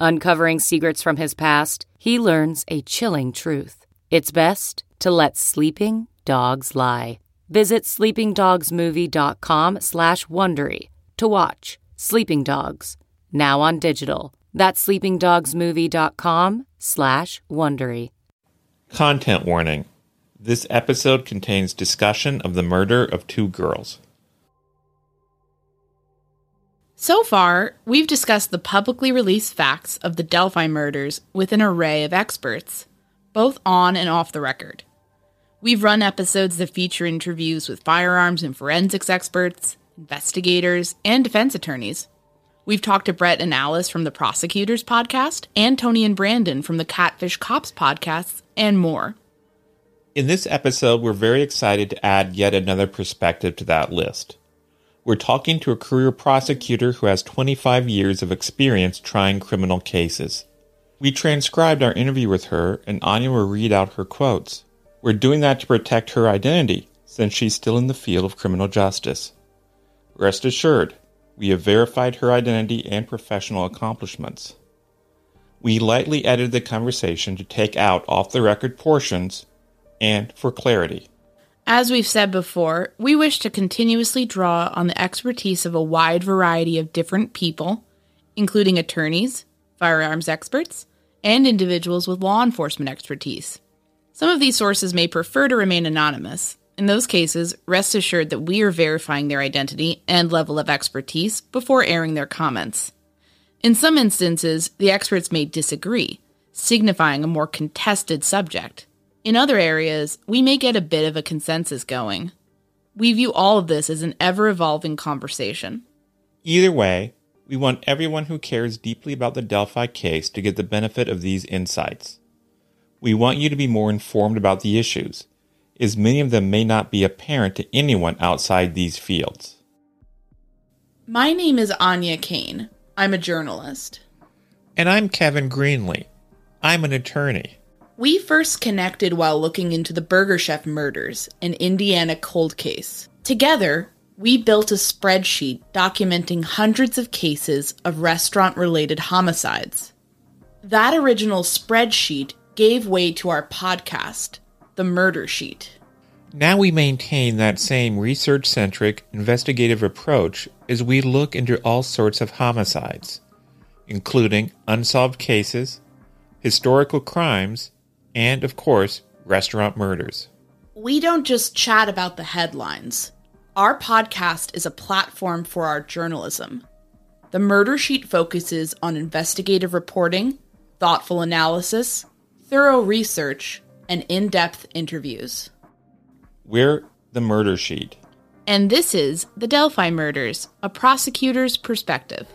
Uncovering secrets from his past, he learns a chilling truth. It's best to let sleeping dogs lie. Visit sleepingdogsmovie.com slash Wondery to watch Sleeping Dogs, now on digital. That's sleepingdogsmovie.com slash Wondery. Content warning. This episode contains discussion of the murder of two girls. So far, we've discussed the publicly released facts of the Delphi murders with an array of experts, both on and off the record. We've run episodes that feature interviews with firearms and forensics experts, investigators, and defense attorneys. We've talked to Brett and Alice from the Prosecutors podcast, and Tony and Brandon from the Catfish Cops podcasts, and more. In this episode, we're very excited to add yet another perspective to that list. We're talking to a career prosecutor who has 25 years of experience trying criminal cases. We transcribed our interview with her, and Anya will read out her quotes. We're doing that to protect her identity, since she's still in the field of criminal justice. Rest assured, we have verified her identity and professional accomplishments. We lightly edited the conversation to take out off the record portions and for clarity. As we've said before, we wish to continuously draw on the expertise of a wide variety of different people, including attorneys, firearms experts, and individuals with law enforcement expertise. Some of these sources may prefer to remain anonymous. In those cases, rest assured that we are verifying their identity and level of expertise before airing their comments. In some instances, the experts may disagree, signifying a more contested subject. In other areas, we may get a bit of a consensus going. We view all of this as an ever evolving conversation. Either way, we want everyone who cares deeply about the Delphi case to get the benefit of these insights. We want you to be more informed about the issues, as many of them may not be apparent to anyone outside these fields. My name is Anya Kane. I'm a journalist. And I'm Kevin Greenlee. I'm an attorney. We first connected while looking into the Burger Chef murders, an Indiana cold case. Together, we built a spreadsheet documenting hundreds of cases of restaurant related homicides. That original spreadsheet gave way to our podcast, The Murder Sheet. Now we maintain that same research centric, investigative approach as we look into all sorts of homicides, including unsolved cases, historical crimes, and, of course, restaurant murders. We don't just chat about the headlines. Our podcast is a platform for our journalism. The Murder Sheet focuses on investigative reporting, thoughtful analysis, thorough research, and in depth interviews. We're the Murder Sheet. And this is The Delphi Murders, a prosecutor's perspective.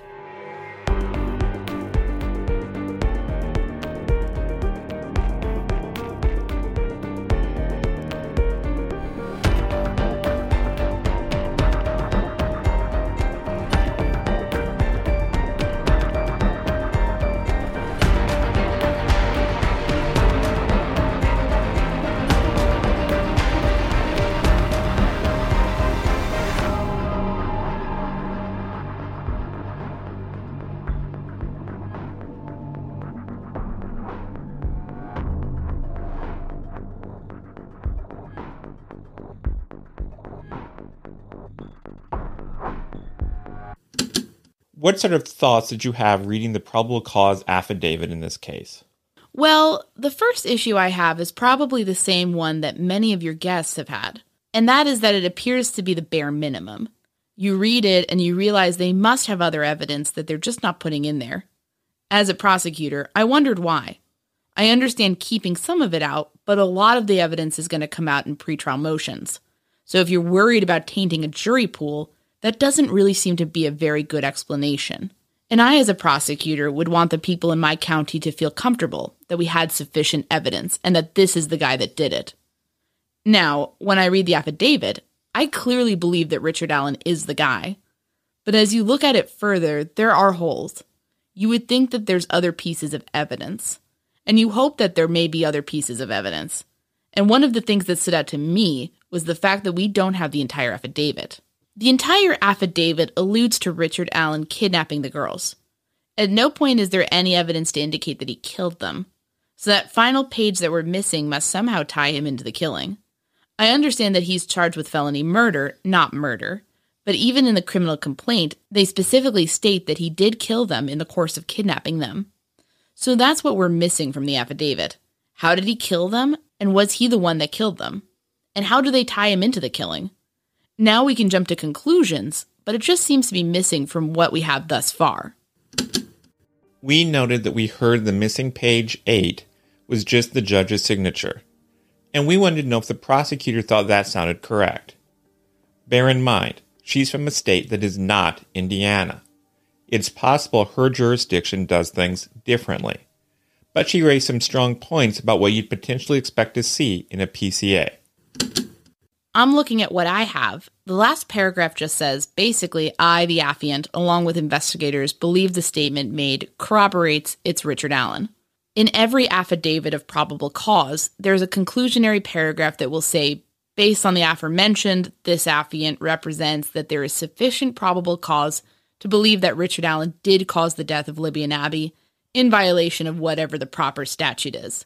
What sort of thoughts did you have reading the probable cause affidavit in this case? Well, the first issue I have is probably the same one that many of your guests have had, and that is that it appears to be the bare minimum. You read it and you realize they must have other evidence that they're just not putting in there. As a prosecutor, I wondered why. I understand keeping some of it out, but a lot of the evidence is going to come out in pretrial motions. So if you're worried about tainting a jury pool, that doesn't really seem to be a very good explanation. And I, as a prosecutor, would want the people in my county to feel comfortable that we had sufficient evidence and that this is the guy that did it. Now, when I read the affidavit, I clearly believe that Richard Allen is the guy. But as you look at it further, there are holes. You would think that there's other pieces of evidence. And you hope that there may be other pieces of evidence. And one of the things that stood out to me was the fact that we don't have the entire affidavit. The entire affidavit alludes to Richard Allen kidnapping the girls. At no point is there any evidence to indicate that he killed them. So that final page that we're missing must somehow tie him into the killing. I understand that he's charged with felony murder, not murder. But even in the criminal complaint, they specifically state that he did kill them in the course of kidnapping them. So that's what we're missing from the affidavit. How did he kill them? And was he the one that killed them? And how do they tie him into the killing? Now we can jump to conclusions, but it just seems to be missing from what we have thus far. We noted that we heard the missing page 8 was just the judge's signature, and we wanted to know if the prosecutor thought that sounded correct. Bear in mind, she's from a state that is not Indiana. It's possible her jurisdiction does things differently. But she raised some strong points about what you'd potentially expect to see in a PCA. I'm looking at what I have. The last paragraph just says basically, I, the affiant, along with investigators, believe the statement made corroborates it's Richard Allen. In every affidavit of probable cause, there's a conclusionary paragraph that will say, based on the aforementioned, this affiant represents that there is sufficient probable cause to believe that Richard Allen did cause the death of Libby and Abby in violation of whatever the proper statute is.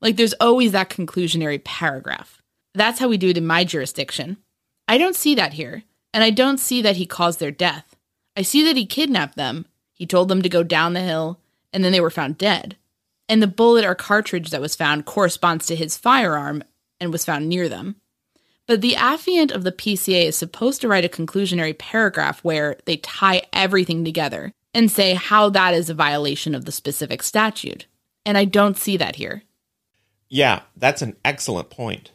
Like, there's always that conclusionary paragraph. That's how we do it in my jurisdiction. I don't see that here, and I don't see that he caused their death. I see that he kidnapped them. He told them to go down the hill, and then they were found dead. And the bullet or cartridge that was found corresponds to his firearm and was found near them. But the affiant of the PCA is supposed to write a conclusionary paragraph where they tie everything together and say how that is a violation of the specific statute. And I don't see that here. Yeah, that's an excellent point.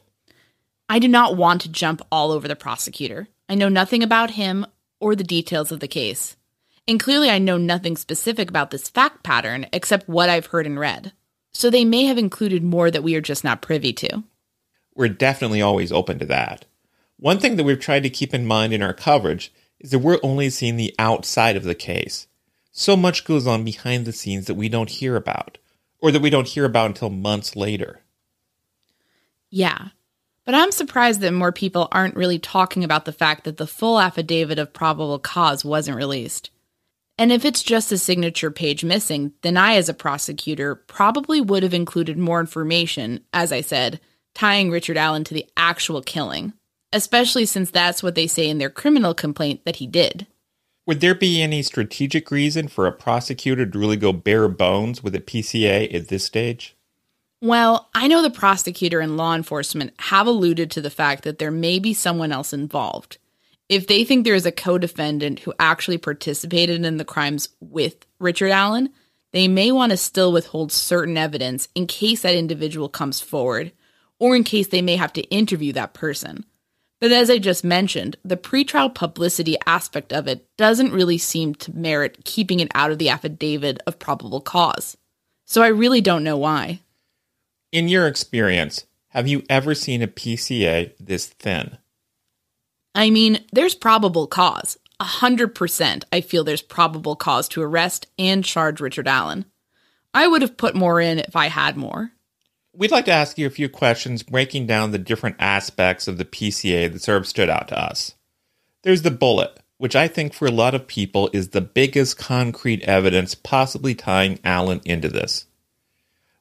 I do not want to jump all over the prosecutor. I know nothing about him or the details of the case. And clearly, I know nothing specific about this fact pattern except what I've heard and read. So they may have included more that we are just not privy to. We're definitely always open to that. One thing that we've tried to keep in mind in our coverage is that we're only seeing the outside of the case. So much goes on behind the scenes that we don't hear about. or that we don't hear about until months later. Yeah. But I'm surprised that more people aren't really talking about the fact that the full affidavit of probable cause wasn't released. And if it's just a signature page missing, then I, as a prosecutor, probably would have included more information, as I said, tying Richard Allen to the actual killing, especially since that's what they say in their criminal complaint that he did. Would there be any strategic reason for a prosecutor to really go bare bones with a PCA at this stage? Well, I know the prosecutor and law enforcement have alluded to the fact that there may be someone else involved. If they think there is a co defendant who actually participated in the crimes with Richard Allen, they may want to still withhold certain evidence in case that individual comes forward, or in case they may have to interview that person. But as I just mentioned, the pretrial publicity aspect of it doesn't really seem to merit keeping it out of the affidavit of probable cause. So I really don't know why. In your experience, have you ever seen a PCA this thin? I mean, there's probable cause. A hundred percent, I feel there's probable cause to arrest and charge Richard Allen. I would have put more in if I had more. We'd like to ask you a few questions breaking down the different aspects of the PCA that sort of stood out to us. There's the bullet, which I think for a lot of people is the biggest concrete evidence possibly tying Allen into this.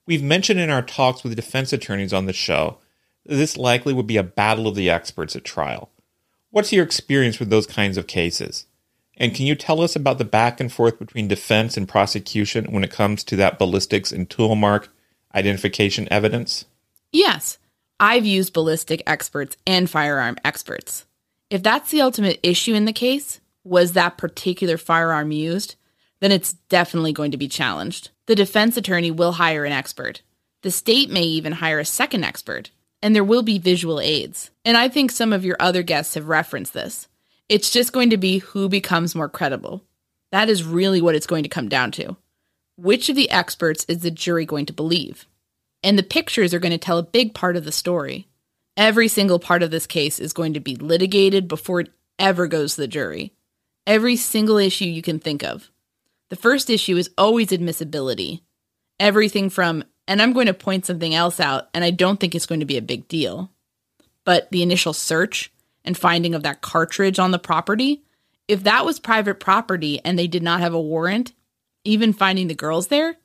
We've mentioned in our talks with defense attorneys on the show that this likely would be a battle of the experts at trial. What's your experience with those kinds of cases? And can you tell us about the back and forth between defense and prosecution when it comes to that ballistics and tool mark identification evidence? Yes, I've used ballistic experts and firearm experts. If that's the ultimate issue in the case, was that particular firearm used, then it's definitely going to be challenged. The defense attorney will hire an expert. The state may even hire a second expert and there will be visual aids. And I think some of your other guests have referenced this. It's just going to be who becomes more credible. That is really what it's going to come down to. Which of the experts is the jury going to believe? And the pictures are going to tell a big part of the story. Every single part of this case is going to be litigated before it ever goes to the jury. Every single issue you can think of. The first issue is always admissibility. Everything from and I'm going to point something else out, and I don't think it's going to be a big deal. But the initial search and finding of that cartridge on the property, if that was private property and they did not have a warrant, even finding the girls there,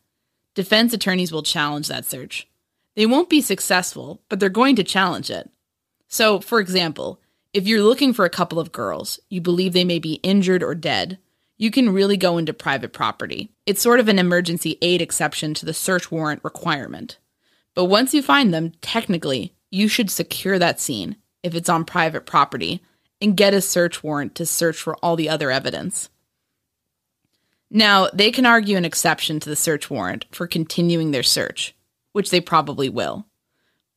defense attorneys will challenge that search. They won't be successful, but they're going to challenge it. So, for example, if you're looking for a couple of girls, you believe they may be injured or dead, you can really go into private property. It's sort of an emergency aid exception to the search warrant requirement. But once you find them, technically, you should secure that scene if it's on private property and get a search warrant to search for all the other evidence. Now, they can argue an exception to the search warrant for continuing their search, which they probably will.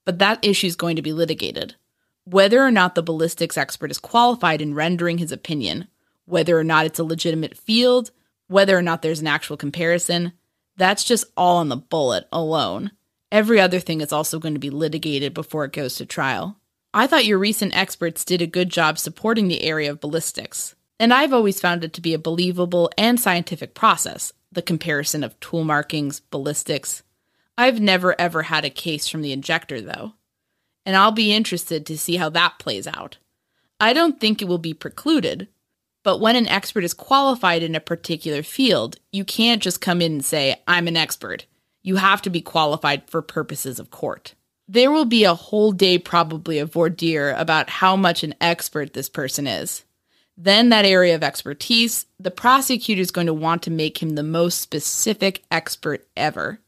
But that issue is going to be litigated. Whether or not the ballistics expert is qualified in rendering his opinion whether or not it's a legitimate field, whether or not there's an actual comparison, that's just all on the bullet alone. Every other thing is also going to be litigated before it goes to trial. I thought your recent experts did a good job supporting the area of ballistics, and I've always found it to be a believable and scientific process the comparison of tool markings, ballistics. I've never ever had a case from the ejector, though, and I'll be interested to see how that plays out. I don't think it will be precluded, but when an expert is qualified in a particular field, you can't just come in and say, I'm an expert. You have to be qualified for purposes of court. There will be a whole day, probably, of voir dire about how much an expert this person is. Then, that area of expertise, the prosecutor is going to want to make him the most specific expert ever.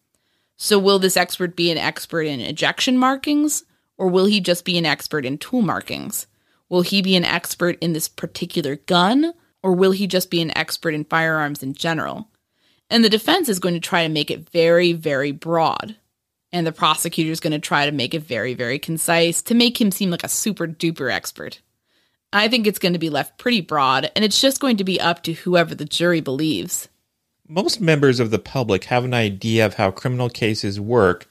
So, will this expert be an expert in ejection markings, or will he just be an expert in tool markings? Will he be an expert in this particular gun, or will he just be an expert in firearms in general? And the defense is going to try to make it very, very broad. And the prosecutor is going to try to make it very, very concise to make him seem like a super duper expert. I think it's going to be left pretty broad, and it's just going to be up to whoever the jury believes. Most members of the public have an idea of how criminal cases work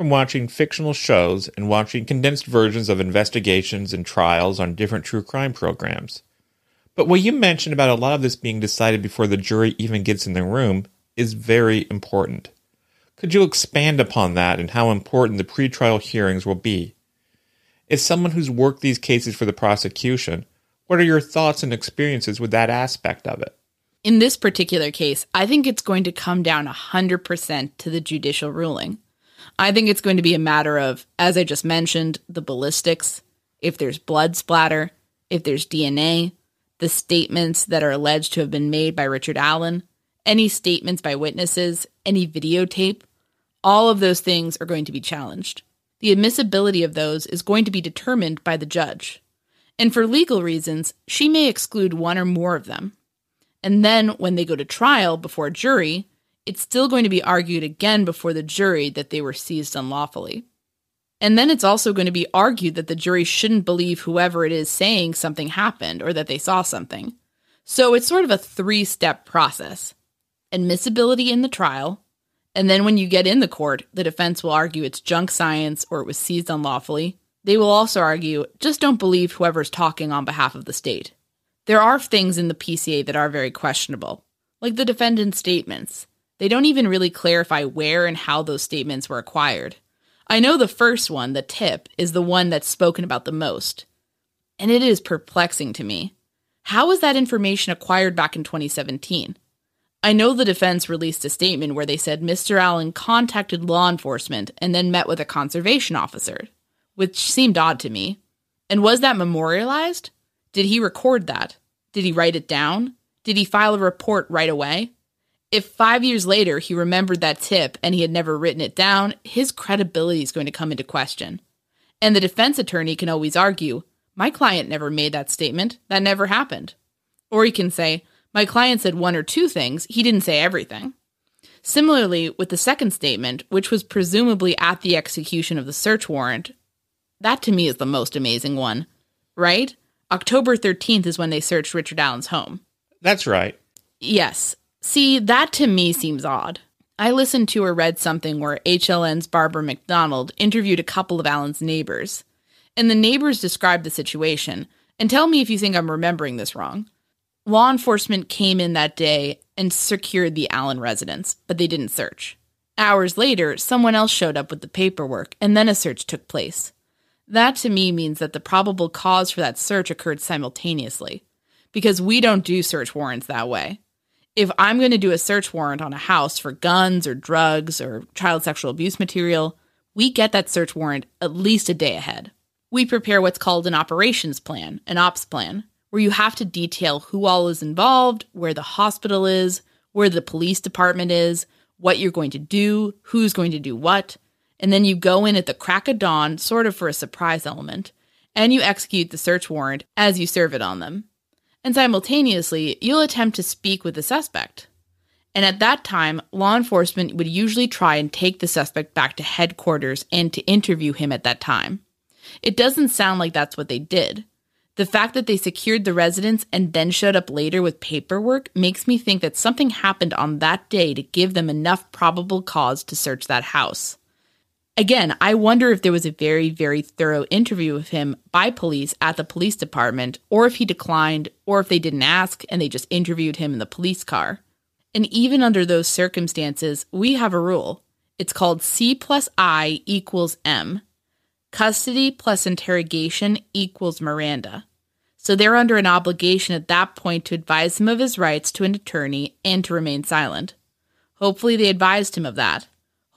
from watching fictional shows and watching condensed versions of investigations and trials on different true crime programs. But what you mentioned about a lot of this being decided before the jury even gets in the room is very important. Could you expand upon that and how important the pretrial hearings will be? As someone who's worked these cases for the prosecution, what are your thoughts and experiences with that aspect of it? In this particular case, I think it's going to come down 100% to the judicial ruling. I think it's going to be a matter of, as I just mentioned, the ballistics, if there's blood splatter, if there's DNA, the statements that are alleged to have been made by Richard Allen, any statements by witnesses, any videotape, all of those things are going to be challenged. The admissibility of those is going to be determined by the judge. And for legal reasons, she may exclude one or more of them. And then when they go to trial before a jury, it's still going to be argued again before the jury that they were seized unlawfully. And then it's also going to be argued that the jury shouldn't believe whoever it is saying something happened or that they saw something. So it's sort of a three step process admissibility in the trial, and then when you get in the court, the defense will argue it's junk science or it was seized unlawfully. They will also argue just don't believe whoever's talking on behalf of the state. There are things in the PCA that are very questionable, like the defendant's statements. They don't even really clarify where and how those statements were acquired. I know the first one, the tip, is the one that's spoken about the most. And it is perplexing to me. How was that information acquired back in 2017? I know the defense released a statement where they said Mr. Allen contacted law enforcement and then met with a conservation officer, which seemed odd to me. And was that memorialized? Did he record that? Did he write it down? Did he file a report right away? If five years later he remembered that tip and he had never written it down, his credibility is going to come into question. And the defense attorney can always argue, my client never made that statement. That never happened. Or he can say, my client said one or two things, he didn't say everything. Similarly, with the second statement, which was presumably at the execution of the search warrant, that to me is the most amazing one, right? October 13th is when they searched Richard Allen's home. That's right. Yes. See, that to me seems odd. I listened to or read something where HLN's Barbara McDonald interviewed a couple of Allen's neighbors, and the neighbors described the situation. And tell me if you think I'm remembering this wrong. Law enforcement came in that day and secured the Allen residence, but they didn't search. Hours later, someone else showed up with the paperwork, and then a search took place. That to me means that the probable cause for that search occurred simultaneously, because we don't do search warrants that way. If I'm going to do a search warrant on a house for guns or drugs or child sexual abuse material, we get that search warrant at least a day ahead. We prepare what's called an operations plan, an ops plan, where you have to detail who all is involved, where the hospital is, where the police department is, what you're going to do, who's going to do what. And then you go in at the crack of dawn, sort of for a surprise element, and you execute the search warrant as you serve it on them. And simultaneously, you'll attempt to speak with the suspect. And at that time, law enforcement would usually try and take the suspect back to headquarters and to interview him at that time. It doesn't sound like that's what they did. The fact that they secured the residence and then showed up later with paperwork makes me think that something happened on that day to give them enough probable cause to search that house. Again, I wonder if there was a very, very thorough interview of him by police at the police department, or if he declined, or if they didn't ask and they just interviewed him in the police car. And even under those circumstances, we have a rule. It's called C plus I equals M. Custody plus interrogation equals Miranda. So they're under an obligation at that point to advise him of his rights to an attorney and to remain silent. Hopefully, they advised him of that.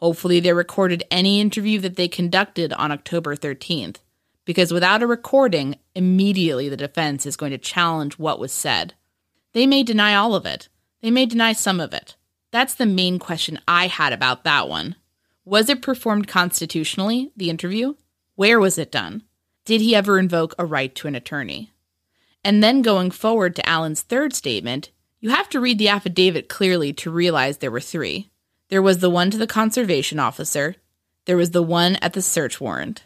Hopefully, they recorded any interview that they conducted on October 13th, because without a recording, immediately the defense is going to challenge what was said. They may deny all of it, they may deny some of it. That's the main question I had about that one. Was it performed constitutionally, the interview? Where was it done? Did he ever invoke a right to an attorney? And then going forward to Allen's third statement, you have to read the affidavit clearly to realize there were three. There was the one to the conservation officer, there was the one at the search warrant,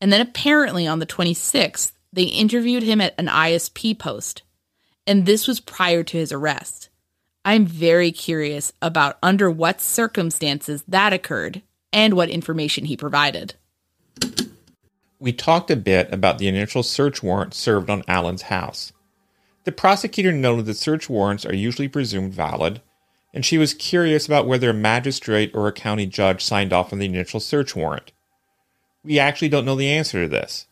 and then apparently on the 26th, they interviewed him at an ISP post. And this was prior to his arrest. I'm very curious about under what circumstances that occurred and what information he provided. We talked a bit about the initial search warrant served on Allen's house. The prosecutor noted that search warrants are usually presumed valid, and she was curious about whether a magistrate or a county judge signed off on the initial search warrant. We actually don't know the answer to this,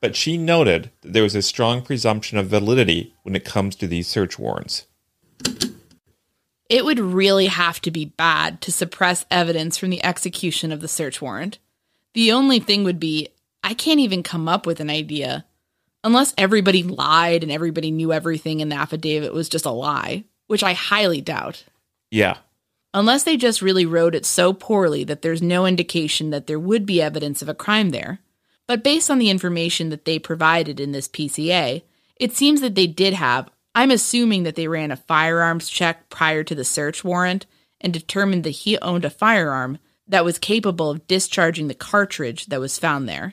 but she noted that there was a strong presumption of validity when it comes to these search warrants. It would really have to be bad to suppress evidence from the execution of the search warrant. The only thing would be I can't even come up with an idea. Unless everybody lied and everybody knew everything and the affidavit was just a lie, which I highly doubt. Yeah. Unless they just really wrote it so poorly that there's no indication that there would be evidence of a crime there. But based on the information that they provided in this PCA, it seems that they did have. I'm assuming that they ran a firearms check prior to the search warrant and determined that he owned a firearm that was capable of discharging the cartridge that was found there.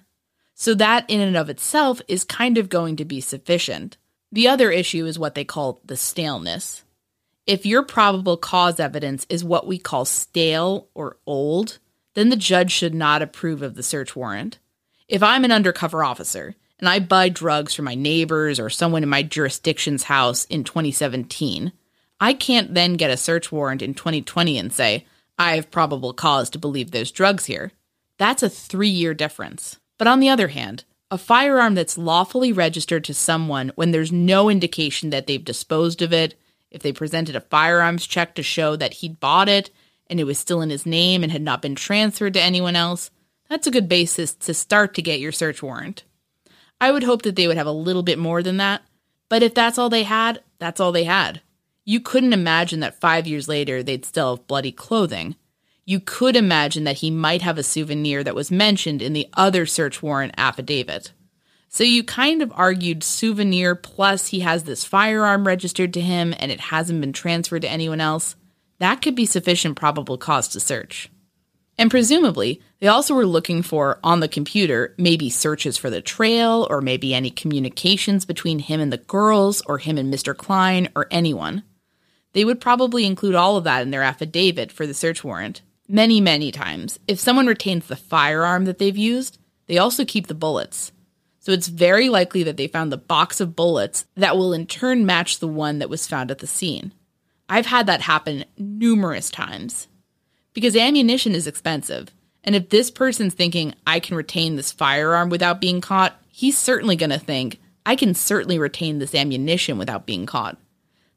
So that in and of itself is kind of going to be sufficient. The other issue is what they call the staleness. If your probable cause evidence is what we call stale or old, then the judge should not approve of the search warrant. If I'm an undercover officer and I buy drugs from my neighbors or someone in my jurisdiction's house in 2017, I can't then get a search warrant in 2020 and say, I have probable cause to believe there's drugs here. That's a three year difference. But on the other hand, a firearm that's lawfully registered to someone when there's no indication that they've disposed of it, if they presented a firearms check to show that he'd bought it and it was still in his name and had not been transferred to anyone else, that's a good basis to start to get your search warrant. I would hope that they would have a little bit more than that, but if that's all they had, that's all they had. You couldn't imagine that five years later they'd still have bloody clothing. You could imagine that he might have a souvenir that was mentioned in the other search warrant affidavit. So you kind of argued souvenir plus he has this firearm registered to him and it hasn't been transferred to anyone else. That could be sufficient probable cause to search. And presumably, they also were looking for on the computer maybe searches for the trail or maybe any communications between him and the girls or him and Mr. Kline or anyone. They would probably include all of that in their affidavit for the search warrant. Many, many times, if someone retains the firearm that they've used, they also keep the bullets. So it's very likely that they found the box of bullets that will in turn match the one that was found at the scene. I've had that happen numerous times. Because ammunition is expensive, and if this person's thinking, I can retain this firearm without being caught, he's certainly going to think, I can certainly retain this ammunition without being caught.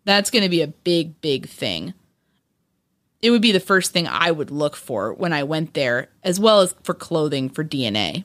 That's going to be a big, big thing. It would be the first thing I would look for when I went there, as well as for clothing for DNA.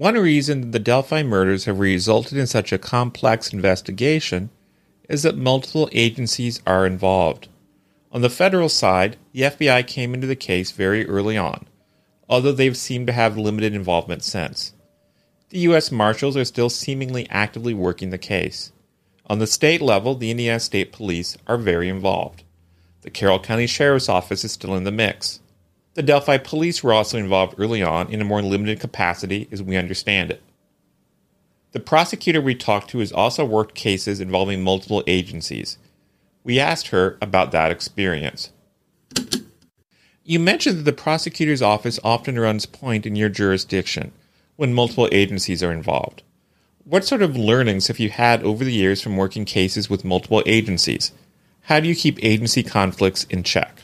One reason the Delphi murders have resulted in such a complex investigation is that multiple agencies are involved. On the federal side, the FBI came into the case very early on, although they've seemed to have limited involvement since. The U.S. Marshals are still seemingly actively working the case. On the state level, the Indiana State Police are very involved. The Carroll County Sheriff's Office is still in the mix. The Delphi Police were also involved early on in a more limited capacity as we understand it. The prosecutor we talked to has also worked cases involving multiple agencies. We asked her about that experience. You mentioned that the prosecutor's office often runs point in your jurisdiction when multiple agencies are involved. What sort of learnings have you had over the years from working cases with multiple agencies? How do you keep agency conflicts in check?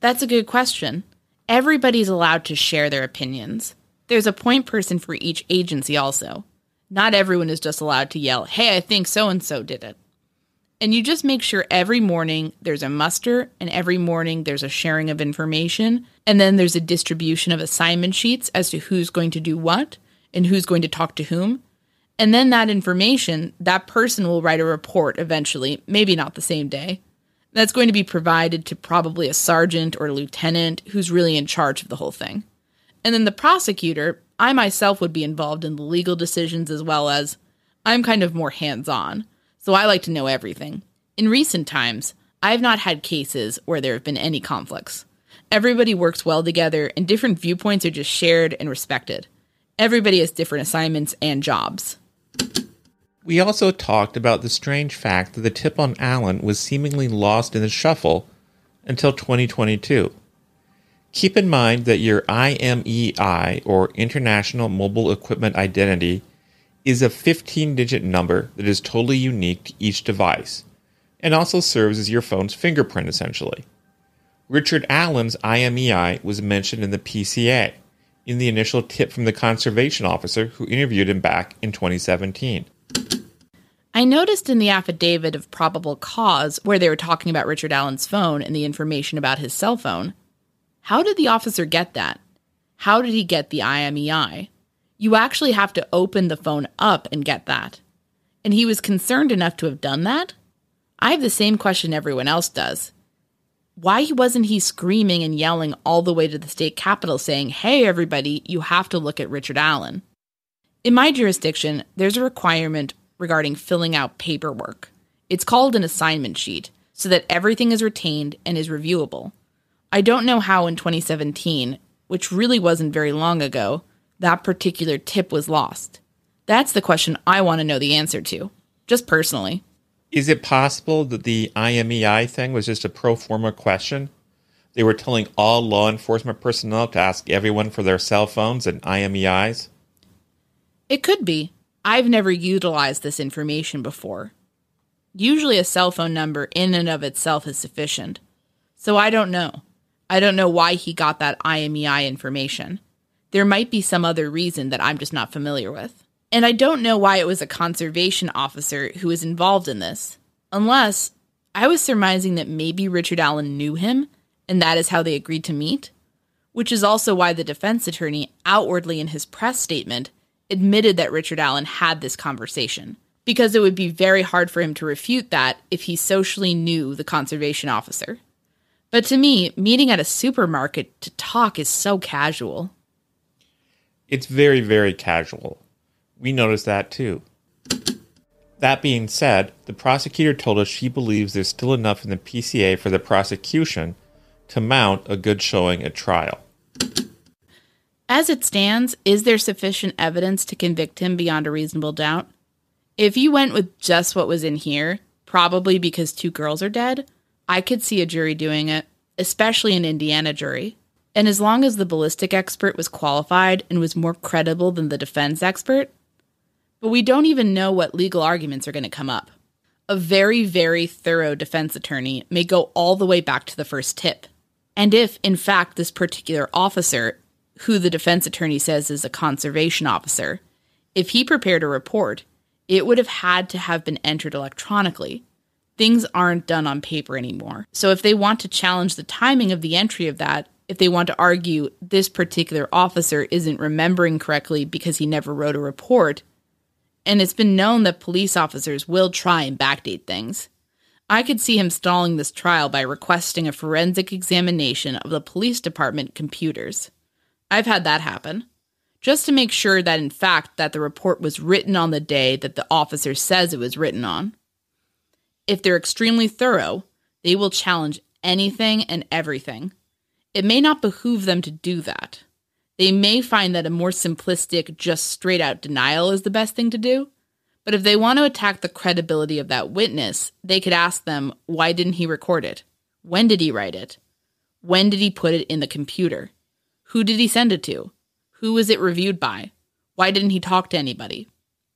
That's a good question. Everybody's allowed to share their opinions. There's a point person for each agency, also. Not everyone is just allowed to yell, hey, I think so and so did it. And you just make sure every morning there's a muster, and every morning there's a sharing of information, and then there's a distribution of assignment sheets as to who's going to do what and who's going to talk to whom. And then that information, that person will write a report eventually, maybe not the same day. That's going to be provided to probably a sergeant or lieutenant who's really in charge of the whole thing. And then the prosecutor, I myself would be involved in the legal decisions as well as I'm kind of more hands on, so I like to know everything. In recent times, I have not had cases where there have been any conflicts. Everybody works well together, and different viewpoints are just shared and respected. Everybody has different assignments and jobs. We also talked about the strange fact that the tip on Allen was seemingly lost in the shuffle until 2022. Keep in mind that your IMEI, or International Mobile Equipment Identity, is a 15 digit number that is totally unique to each device and also serves as your phone's fingerprint essentially. Richard Allen's IMEI was mentioned in the PCA in the initial tip from the conservation officer who interviewed him back in 2017. I noticed in the affidavit of probable cause where they were talking about Richard Allen's phone and the information about his cell phone. How did the officer get that? How did he get the IMEI? You actually have to open the phone up and get that. And he was concerned enough to have done that? I have the same question everyone else does. Why wasn't he screaming and yelling all the way to the state capitol saying, hey, everybody, you have to look at Richard Allen? In my jurisdiction, there's a requirement regarding filling out paperwork. It's called an assignment sheet, so that everything is retained and is reviewable. I don't know how in 2017, which really wasn't very long ago, that particular tip was lost. That's the question I want to know the answer to, just personally. Is it possible that the IMEI thing was just a pro forma question? They were telling all law enforcement personnel to ask everyone for their cell phones and IMEIs? It could be. I've never utilized this information before. Usually, a cell phone number in and of itself is sufficient. So I don't know. I don't know why he got that IMEI information. There might be some other reason that I'm just not familiar with. And I don't know why it was a conservation officer who was involved in this, unless I was surmising that maybe Richard Allen knew him and that is how they agreed to meet, which is also why the defense attorney, outwardly in his press statement, admitted that Richard Allen had this conversation, because it would be very hard for him to refute that if he socially knew the conservation officer. But to me, meeting at a supermarket to talk is so casual. It's very, very casual. We noticed that too. That being said, the prosecutor told us she believes there's still enough in the PCA for the prosecution to mount a good showing at trial. As it stands, is there sufficient evidence to convict him beyond a reasonable doubt? If you went with just what was in here, probably because two girls are dead, I could see a jury doing it, especially an Indiana jury. And as long as the ballistic expert was qualified and was more credible than the defense expert, but we don't even know what legal arguments are going to come up. A very, very thorough defense attorney may go all the way back to the first tip. And if, in fact, this particular officer, who the defense attorney says is a conservation officer, if he prepared a report, it would have had to have been entered electronically. Things aren't done on paper anymore. So if they want to challenge the timing of the entry of that, if they want to argue this particular officer isn't remembering correctly because he never wrote a report, and it's been known that police officers will try and backdate things. I could see him stalling this trial by requesting a forensic examination of the police department computers. I've had that happen. Just to make sure that in fact that the report was written on the day that the officer says it was written on. If they're extremely thorough, they will challenge anything and everything. It may not behoove them to do that. They may find that a more simplistic, just straight out denial is the best thing to do. But if they want to attack the credibility of that witness, they could ask them, why didn't he record it? When did he write it? When did he put it in the computer? Who did he send it to? Who was it reviewed by? Why didn't he talk to anybody?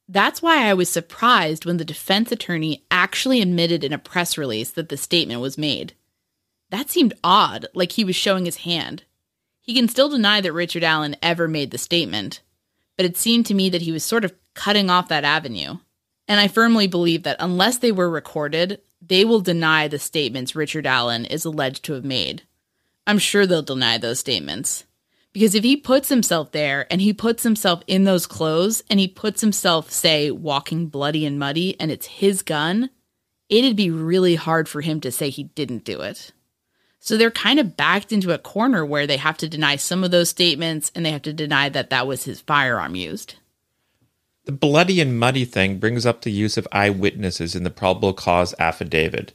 That's why I was surprised when the defense attorney actually admitted in a press release that the statement was made. That seemed odd, like he was showing his hand. He can still deny that Richard Allen ever made the statement, but it seemed to me that he was sort of cutting off that avenue. And I firmly believe that unless they were recorded, they will deny the statements Richard Allen is alleged to have made. I'm sure they'll deny those statements. Because if he puts himself there and he puts himself in those clothes and he puts himself, say, walking bloody and muddy and it's his gun, it'd be really hard for him to say he didn't do it. So they're kind of backed into a corner where they have to deny some of those statements and they have to deny that that was his firearm used. The bloody and muddy thing brings up the use of eyewitnesses in the probable cause affidavit.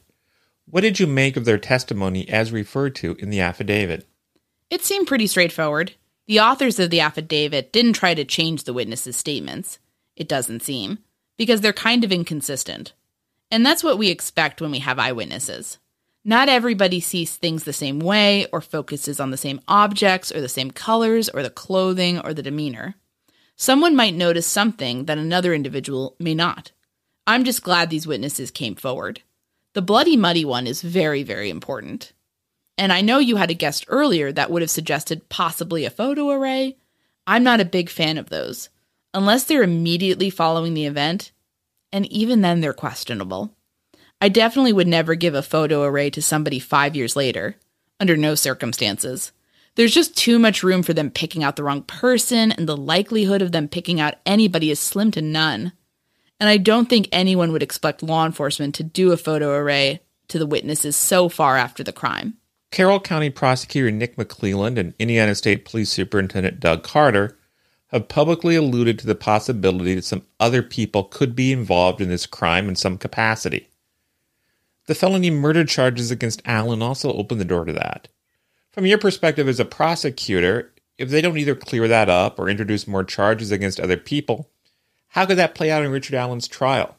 What did you make of their testimony as referred to in the affidavit? It seemed pretty straightforward. The authors of the affidavit didn't try to change the witnesses' statements. It doesn't seem, because they're kind of inconsistent. And that's what we expect when we have eyewitnesses. Not everybody sees things the same way or focuses on the same objects or the same colors or the clothing or the demeanor. Someone might notice something that another individual may not. I'm just glad these witnesses came forward. The bloody muddy one is very, very important. And I know you had a guest earlier that would have suggested possibly a photo array. I'm not a big fan of those, unless they're immediately following the event, and even then they're questionable. I definitely would never give a photo array to somebody five years later, under no circumstances. There's just too much room for them picking out the wrong person, and the likelihood of them picking out anybody is slim to none. And I don't think anyone would expect law enforcement to do a photo array to the witnesses so far after the crime. Carroll County Prosecutor Nick McLeland and Indiana State Police Superintendent Doug Carter have publicly alluded to the possibility that some other people could be involved in this crime in some capacity. The felony murder charges against Allen also open the door to that. From your perspective as a prosecutor, if they don't either clear that up or introduce more charges against other people, how could that play out in Richard Allen's trial?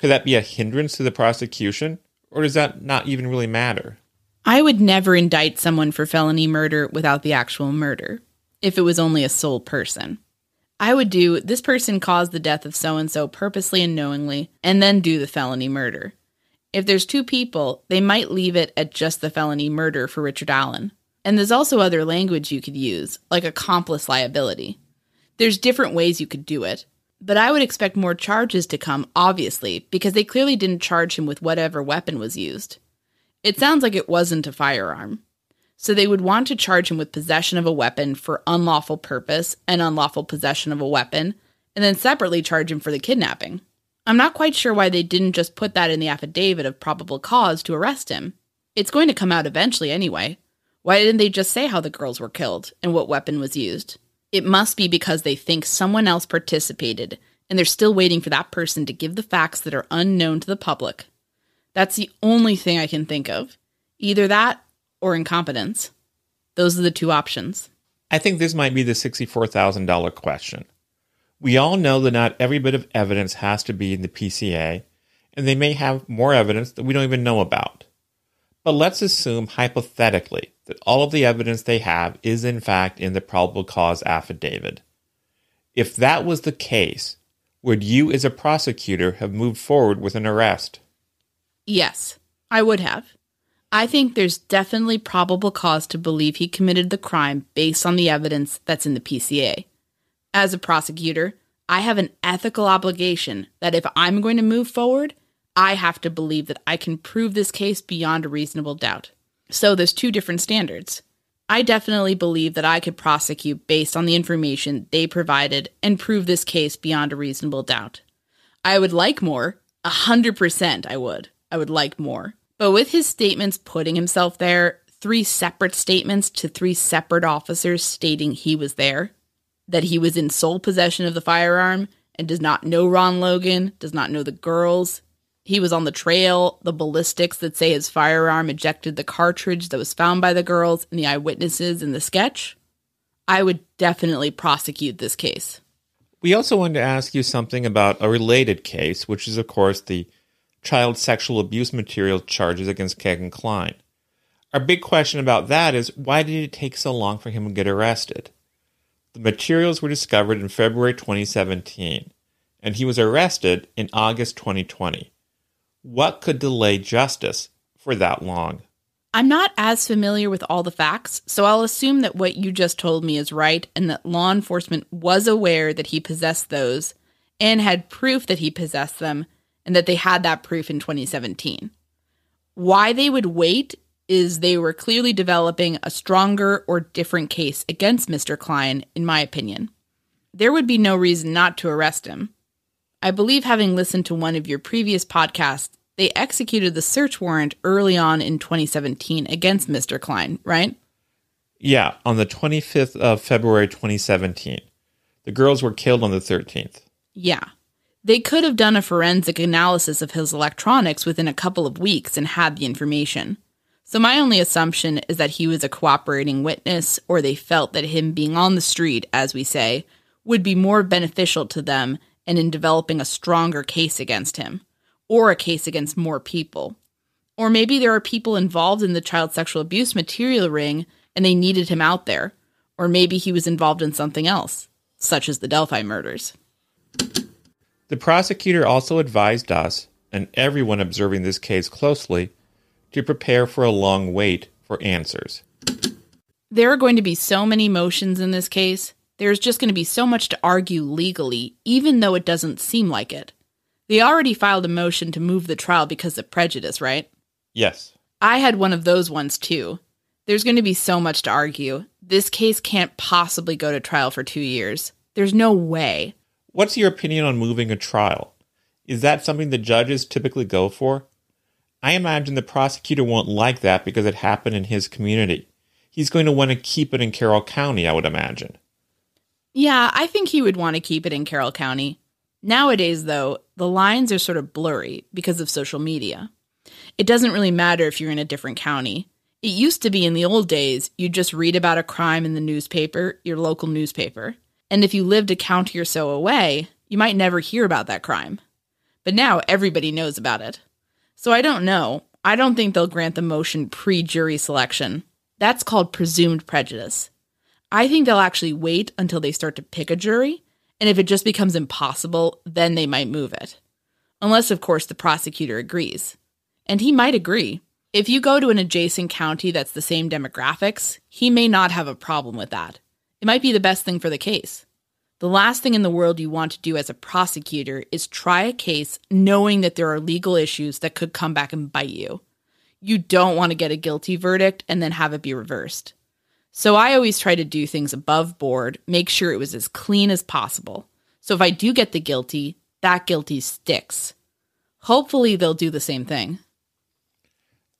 Could that be a hindrance to the prosecution, or does that not even really matter? I would never indict someone for felony murder without the actual murder, if it was only a sole person. I would do this person caused the death of so and so purposely and knowingly, and then do the felony murder. If there's two people, they might leave it at just the felony murder for Richard Allen. And there's also other language you could use, like accomplice liability. There's different ways you could do it. But I would expect more charges to come, obviously, because they clearly didn't charge him with whatever weapon was used. It sounds like it wasn't a firearm. So they would want to charge him with possession of a weapon for unlawful purpose and unlawful possession of a weapon, and then separately charge him for the kidnapping. I'm not quite sure why they didn't just put that in the affidavit of probable cause to arrest him. It's going to come out eventually anyway. Why didn't they just say how the girls were killed and what weapon was used? It must be because they think someone else participated and they're still waiting for that person to give the facts that are unknown to the public. That's the only thing I can think of. Either that or incompetence. Those are the two options. I think this might be the $64,000 question. We all know that not every bit of evidence has to be in the PCA, and they may have more evidence that we don't even know about. But let's assume, hypothetically, that all of the evidence they have is in fact in the probable cause affidavit. If that was the case, would you as a prosecutor have moved forward with an arrest? Yes, I would have. I think there's definitely probable cause to believe he committed the crime based on the evidence that's in the PCA. As a prosecutor, I have an ethical obligation that if I'm going to move forward, I have to believe that I can prove this case beyond a reasonable doubt. So there's two different standards. I definitely believe that I could prosecute based on the information they provided and prove this case beyond a reasonable doubt. I would like more. A hundred percent I would. I would like more. But with his statements putting himself there, three separate statements to three separate officers stating he was there, that he was in sole possession of the firearm and does not know Ron Logan, does not know the girls. He was on the trail, the ballistics that say his firearm ejected the cartridge that was found by the girls, and the eyewitnesses in the sketch. I would definitely prosecute this case. We also wanted to ask you something about a related case, which is, of course, the child sexual abuse material charges against Kegan Kline. Our big question about that is why did it take so long for him to get arrested? The materials were discovered in February 2017, and he was arrested in August 2020. What could delay justice for that long? I'm not as familiar with all the facts, so I'll assume that what you just told me is right and that law enforcement was aware that he possessed those and had proof that he possessed them and that they had that proof in 2017. Why they would wait is they were clearly developing a stronger or different case against Mr. Kline, in my opinion. There would be no reason not to arrest him. I believe, having listened to one of your previous podcasts, they executed the search warrant early on in 2017 against Mr. Kline, right? Yeah, on the 25th of February 2017. The girls were killed on the 13th. Yeah. They could have done a forensic analysis of his electronics within a couple of weeks and had the information. So my only assumption is that he was a cooperating witness, or they felt that him being on the street, as we say, would be more beneficial to them and in developing a stronger case against him, or a case against more people. Or maybe there are people involved in the child sexual abuse material ring and they needed him out there. Or maybe he was involved in something else, such as the Delphi murders. The prosecutor also advised us, and everyone observing this case closely, to prepare for a long wait for answers. There are going to be so many motions in this case. There's just going to be so much to argue legally, even though it doesn't seem like it. They already filed a motion to move the trial because of prejudice, right? Yes. I had one of those ones too. There's going to be so much to argue. This case can't possibly go to trial for two years. There's no way. What's your opinion on moving a trial? Is that something the judges typically go for? I imagine the prosecutor won't like that because it happened in his community. He's going to want to keep it in Carroll County, I would imagine. Yeah, I think he would want to keep it in Carroll County. Nowadays, though, the lines are sort of blurry because of social media. It doesn't really matter if you're in a different county. It used to be in the old days, you'd just read about a crime in the newspaper, your local newspaper. And if you lived a county or so away, you might never hear about that crime. But now everybody knows about it. So I don't know. I don't think they'll grant the motion pre jury selection. That's called presumed prejudice. I think they'll actually wait until they start to pick a jury, and if it just becomes impossible, then they might move it. Unless, of course, the prosecutor agrees. And he might agree. If you go to an adjacent county that's the same demographics, he may not have a problem with that. It might be the best thing for the case. The last thing in the world you want to do as a prosecutor is try a case knowing that there are legal issues that could come back and bite you. You don't want to get a guilty verdict and then have it be reversed. So I always try to do things above board, make sure it was as clean as possible. So if I do get the guilty, that guilty sticks. Hopefully they'll do the same thing.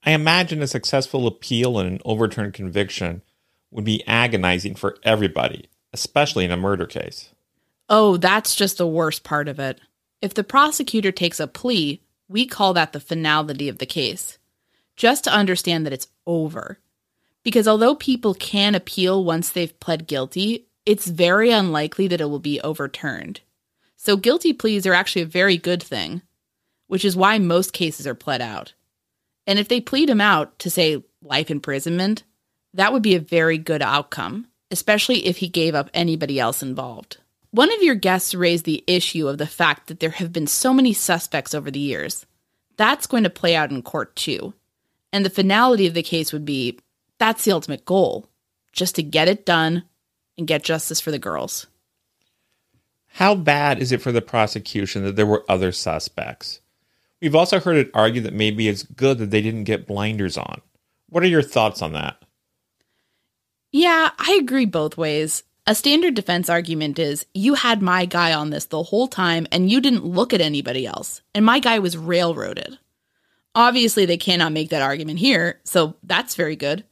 I imagine a successful appeal and an overturned conviction would be agonizing for everybody, especially in a murder case. Oh, that's just the worst part of it. If the prosecutor takes a plea, we call that the finality of the case. Just to understand that it's over. Because although people can appeal once they've pled guilty, it's very unlikely that it will be overturned. So guilty pleas are actually a very good thing, which is why most cases are pled out. And if they plead him out to say life imprisonment, That would be a very good outcome, especially if he gave up anybody else involved. One of your guests raised the issue of the fact that there have been so many suspects over the years. That's going to play out in court too. And the finality of the case would be that's the ultimate goal just to get it done and get justice for the girls. How bad is it for the prosecution that there were other suspects? We've also heard it argued that maybe it's good that they didn't get blinders on. What are your thoughts on that? Yeah, I agree both ways. A standard defense argument is you had my guy on this the whole time and you didn't look at anybody else, and my guy was railroaded. Obviously, they cannot make that argument here, so that's very good.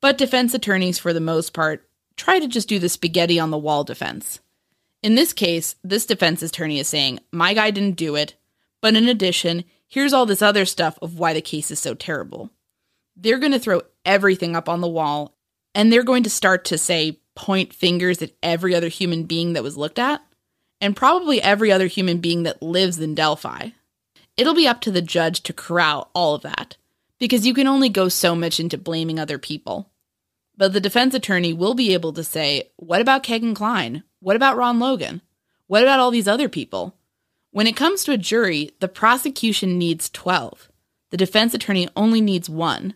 But defense attorneys, for the most part, try to just do the spaghetti on the wall defense. In this case, this defense attorney is saying, My guy didn't do it, but in addition, here's all this other stuff of why the case is so terrible. They're going to throw everything up on the wall, and they're going to start to say, point fingers at every other human being that was looked at, and probably every other human being that lives in Delphi. It'll be up to the judge to corral all of that, because you can only go so much into blaming other people. But the defense attorney will be able to say, What about Kegan Kline? What about Ron Logan? What about all these other people? When it comes to a jury, the prosecution needs 12. The defense attorney only needs one.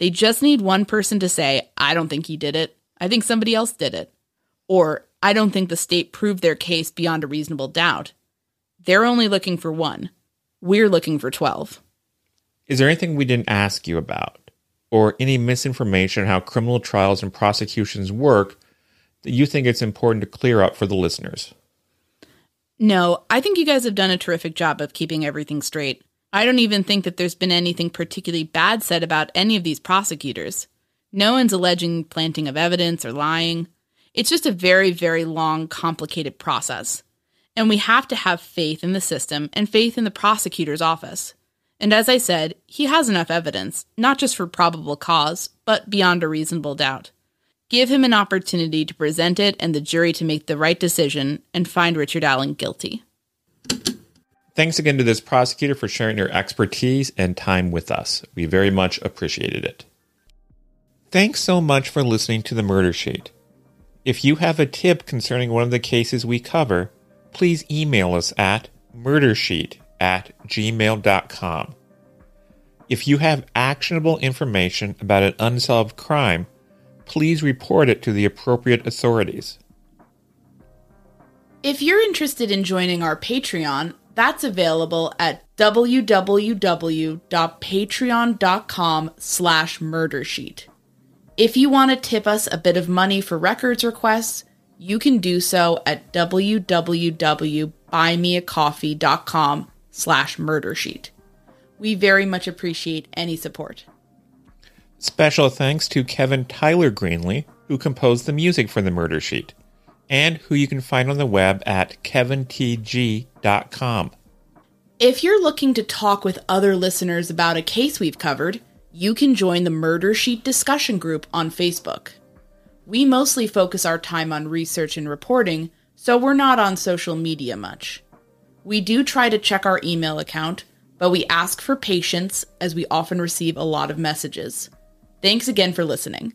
They just need one person to say, I don't think he did it. I think somebody else did it. Or, I don't think the state proved their case beyond a reasonable doubt. They're only looking for one. We're looking for 12. Is there anything we didn't ask you about? Or any misinformation on how criminal trials and prosecutions work that you think it's important to clear up for the listeners? No, I think you guys have done a terrific job of keeping everything straight. I don't even think that there's been anything particularly bad said about any of these prosecutors. No one's alleging planting of evidence or lying. It's just a very, very long, complicated process. And we have to have faith in the system and faith in the prosecutor's office. And as I said, he has enough evidence, not just for probable cause, but beyond a reasonable doubt. Give him an opportunity to present it and the jury to make the right decision and find Richard Allen guilty. Thanks again to this prosecutor for sharing your expertise and time with us. We very much appreciated it. Thanks so much for listening to the Murder Sheet. If you have a tip concerning one of the cases we cover, please email us at murdersheet at gmail.com. If you have actionable information about an unsolved crime, please report it to the appropriate authorities. If you're interested in joining our Patreon, that's available at www.patreon.com slash murdersheet. If you want to tip us a bit of money for records requests, you can do so at www.buymeacoffee.com slash murdersheet. We very much appreciate any support. Special thanks to Kevin Tyler Greenlee, who composed the music for the Murder Sheet, and who you can find on the web at kevintg.com. If you're looking to talk with other listeners about a case we've covered, you can join the Murder Sheet discussion group on Facebook. We mostly focus our time on research and reporting, so we're not on social media much. We do try to check our email account, but we ask for patience as we often receive a lot of messages. Thanks again for listening.